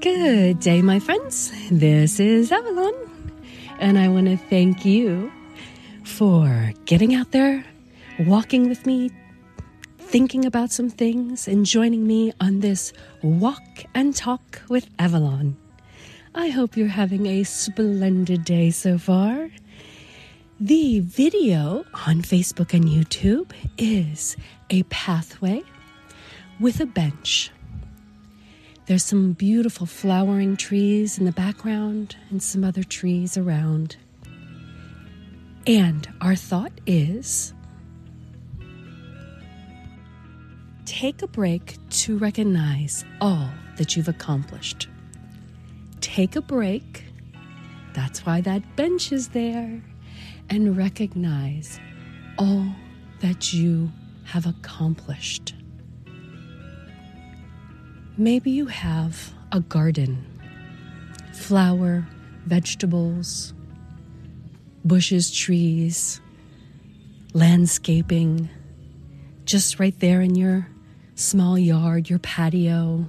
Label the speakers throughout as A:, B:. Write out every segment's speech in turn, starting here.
A: Good day, my friends. This is Avalon, and I want to thank you for getting out there, walking with me, thinking about some things, and joining me on this walk and talk with Avalon. I hope you're having a splendid day so far. The video on Facebook and YouTube is a pathway with a bench. There's some beautiful flowering trees in the background and some other trees around. And our thought is take a break to recognize all that you've accomplished. Take a break. That's why that bench is there. And recognize all that you have accomplished. Maybe you have a garden, flower, vegetables, bushes, trees, landscaping, just right there in your small yard, your patio.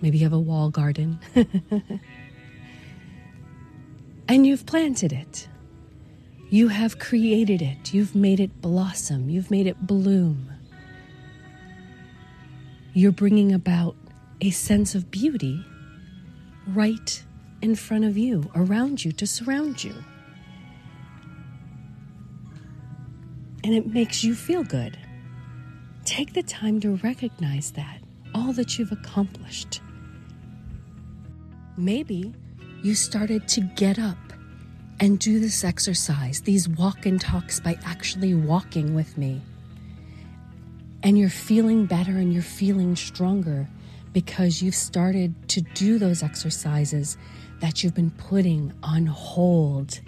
A: Maybe you have a wall garden. and you've planted it. You have created it. You've made it blossom. You've made it bloom you're bringing about a sense of beauty right in front of you, around you, to surround you. And it makes you feel good. Take the time to recognize that, all that you've accomplished. Maybe you started to get up and do this exercise, these walk and talks by actually walking with me and you're feeling better and you're feeling stronger because you've started to do those exercises that you've been putting on hold.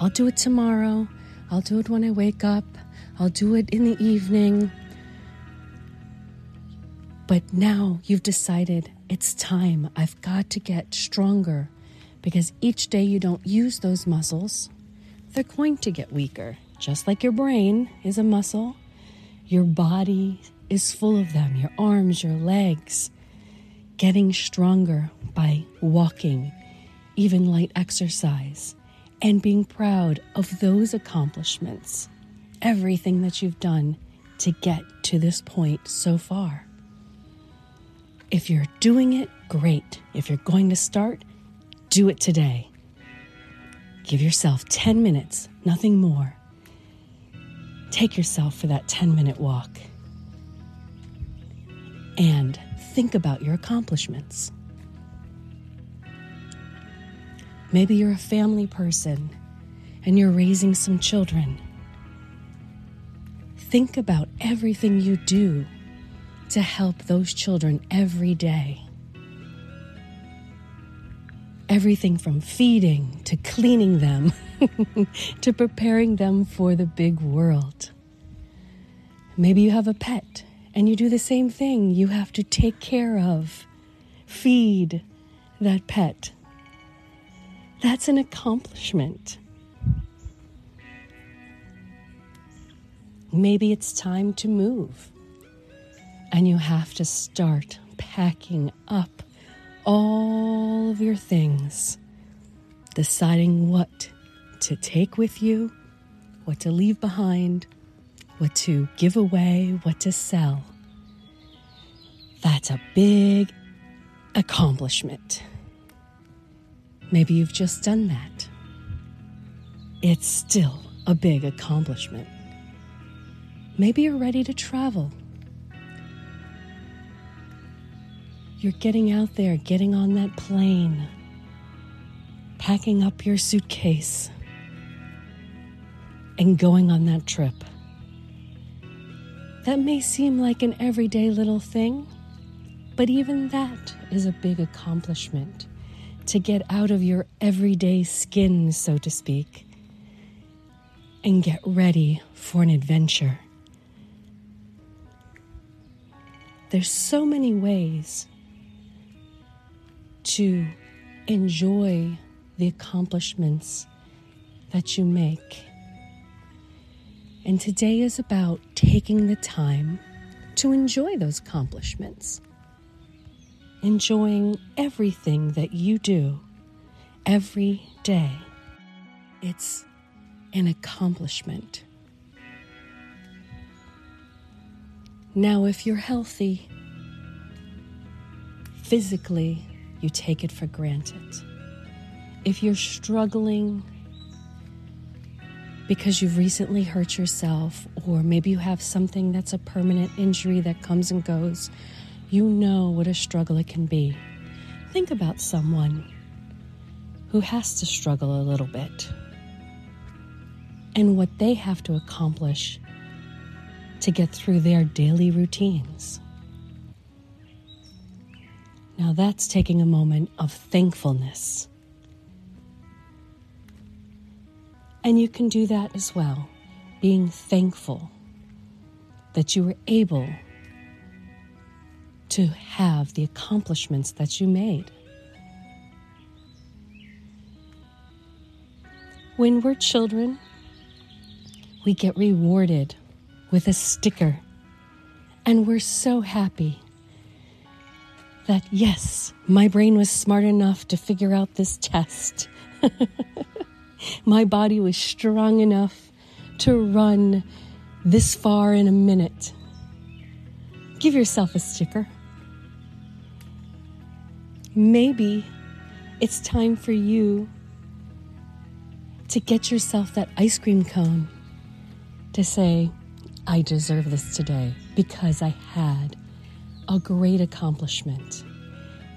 A: I'll do it tomorrow. I'll do it when I wake up. I'll do it in the evening. But now you've decided it's time. I've got to get stronger because each day you don't use those muscles, they're going to get weaker. Just like your brain is a muscle, your body is full of them, your arms, your legs, getting stronger by walking, even light exercise, and being proud of those accomplishments, everything that you've done to get to this point so far. If you're doing it, great. If you're going to start, do it today. Give yourself 10 minutes, nothing more. Take yourself for that 10 minute walk and think about your accomplishments. Maybe you're a family person and you're raising some children. Think about everything you do to help those children every day. Everything from feeding to cleaning them to preparing them for the big world. Maybe you have a pet and you do the same thing. You have to take care of, feed that pet. That's an accomplishment. Maybe it's time to move, and you have to start packing up all of your things, deciding what to take with you, what to leave behind, what to give away, what to sell. That's a big accomplishment. Maybe you've just done that. It's still a big accomplishment. Maybe you're ready to travel. You're getting out there, getting on that plane, packing up your suitcase, and going on that trip. That may seem like an everyday little thing, but even that is a big accomplishment to get out of your everyday skin, so to speak, and get ready for an adventure. There's so many ways to enjoy the accomplishments that you make and today is about taking the time to enjoy those accomplishments. enjoying everything that you do every day. It's an accomplishment. Now, if you're healthy, physically, you take it for granted. If you're struggling because you've recently hurt yourself, or maybe you have something that's a permanent injury that comes and goes, you know what a struggle it can be. Think about someone who has to struggle a little bit and what they have to accomplish to get through their daily routines. Now that's taking a moment of thankfulness. And you can do that as well, being thankful that you were able to have the accomplishments that you made. When we're children, we get rewarded with a sticker, and we're so happy that, yes, my brain was smart enough to figure out this test. my body was strong enough to run this far in a minute. Give yourself a sticker. Maybe it's time for you to get yourself that ice cream cone to say, I deserve this today because I had a great accomplishment.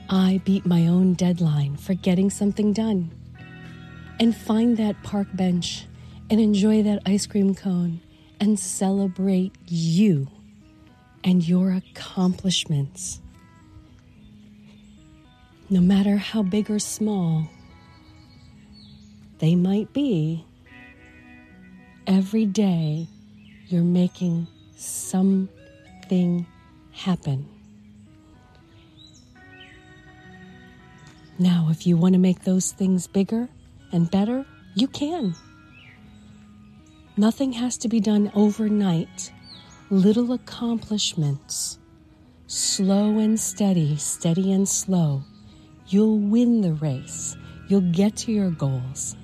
A: I beat my own deadline for getting something done. And find that park bench and enjoy that ice cream cone and celebrate you and your accomplishments no matter how big or small they might be, every day you're making something happen. Now, if you want to make those things bigger and better, you can. Nothing has to be done overnight. Little accomplishments, slow and steady, steady and slow, You'll win the race. You'll get to your goals.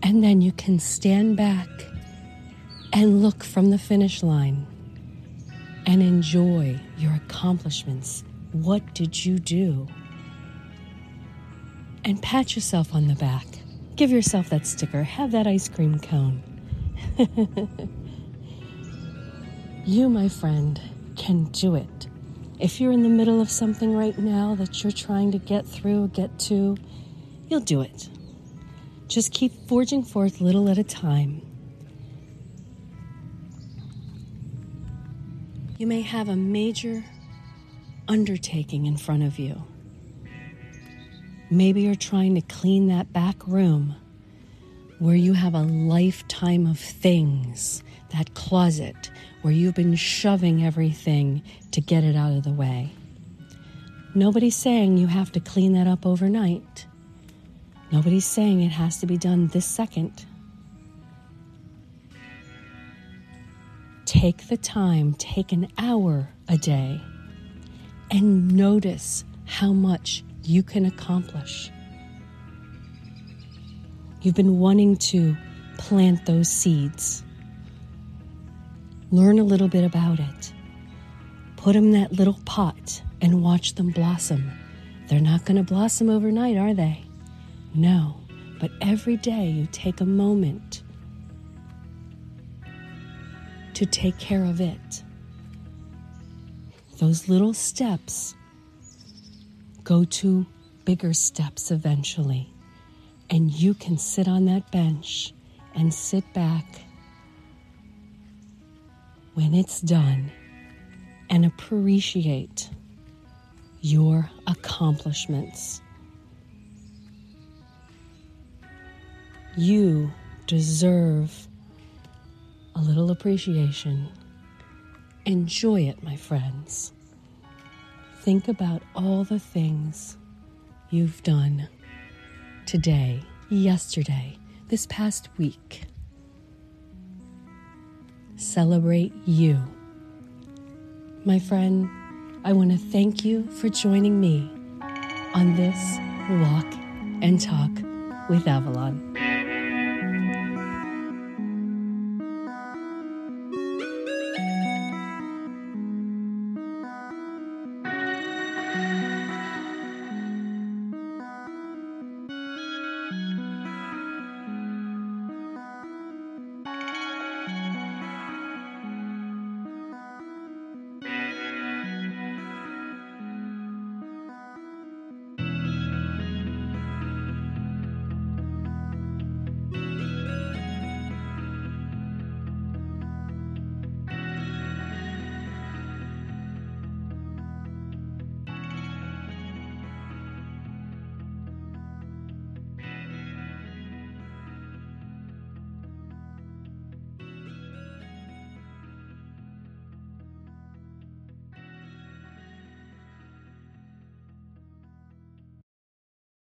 A: And then you can stand back and look from the finish line and enjoy your accomplishments. What did you do? And pat yourself on the back. Give yourself that sticker. Have that ice cream cone. you, my friend, can do it. If you're in the middle of something right now that you're trying to get through, get to, you'll do it. Just keep forging forth little at a time. You may have a major undertaking in front of you. Maybe you're trying to clean that back room where you have a lifetime of things, that closet where you've been shoving everything to get it out of the way. Nobody's saying you have to clean that up overnight. Nobody's saying it has to be done this second. Take the time, take an hour a day, and notice how much you can accomplish. You've been wanting to plant those seeds. Learn a little bit about it. Put them in that little pot and watch them blossom. They're not going to blossom overnight, are they? No, but every day you take a moment to take care of it. Those little steps go to bigger steps eventually, and you can sit on that bench and sit back when it's done and appreciate your accomplishments. You deserve a little appreciation. Enjoy it, my friends. Think about all the things you've done today, yesterday, this past week. Celebrate you. My friend, I want to thank you for joining me on this walk and talk with Avalon.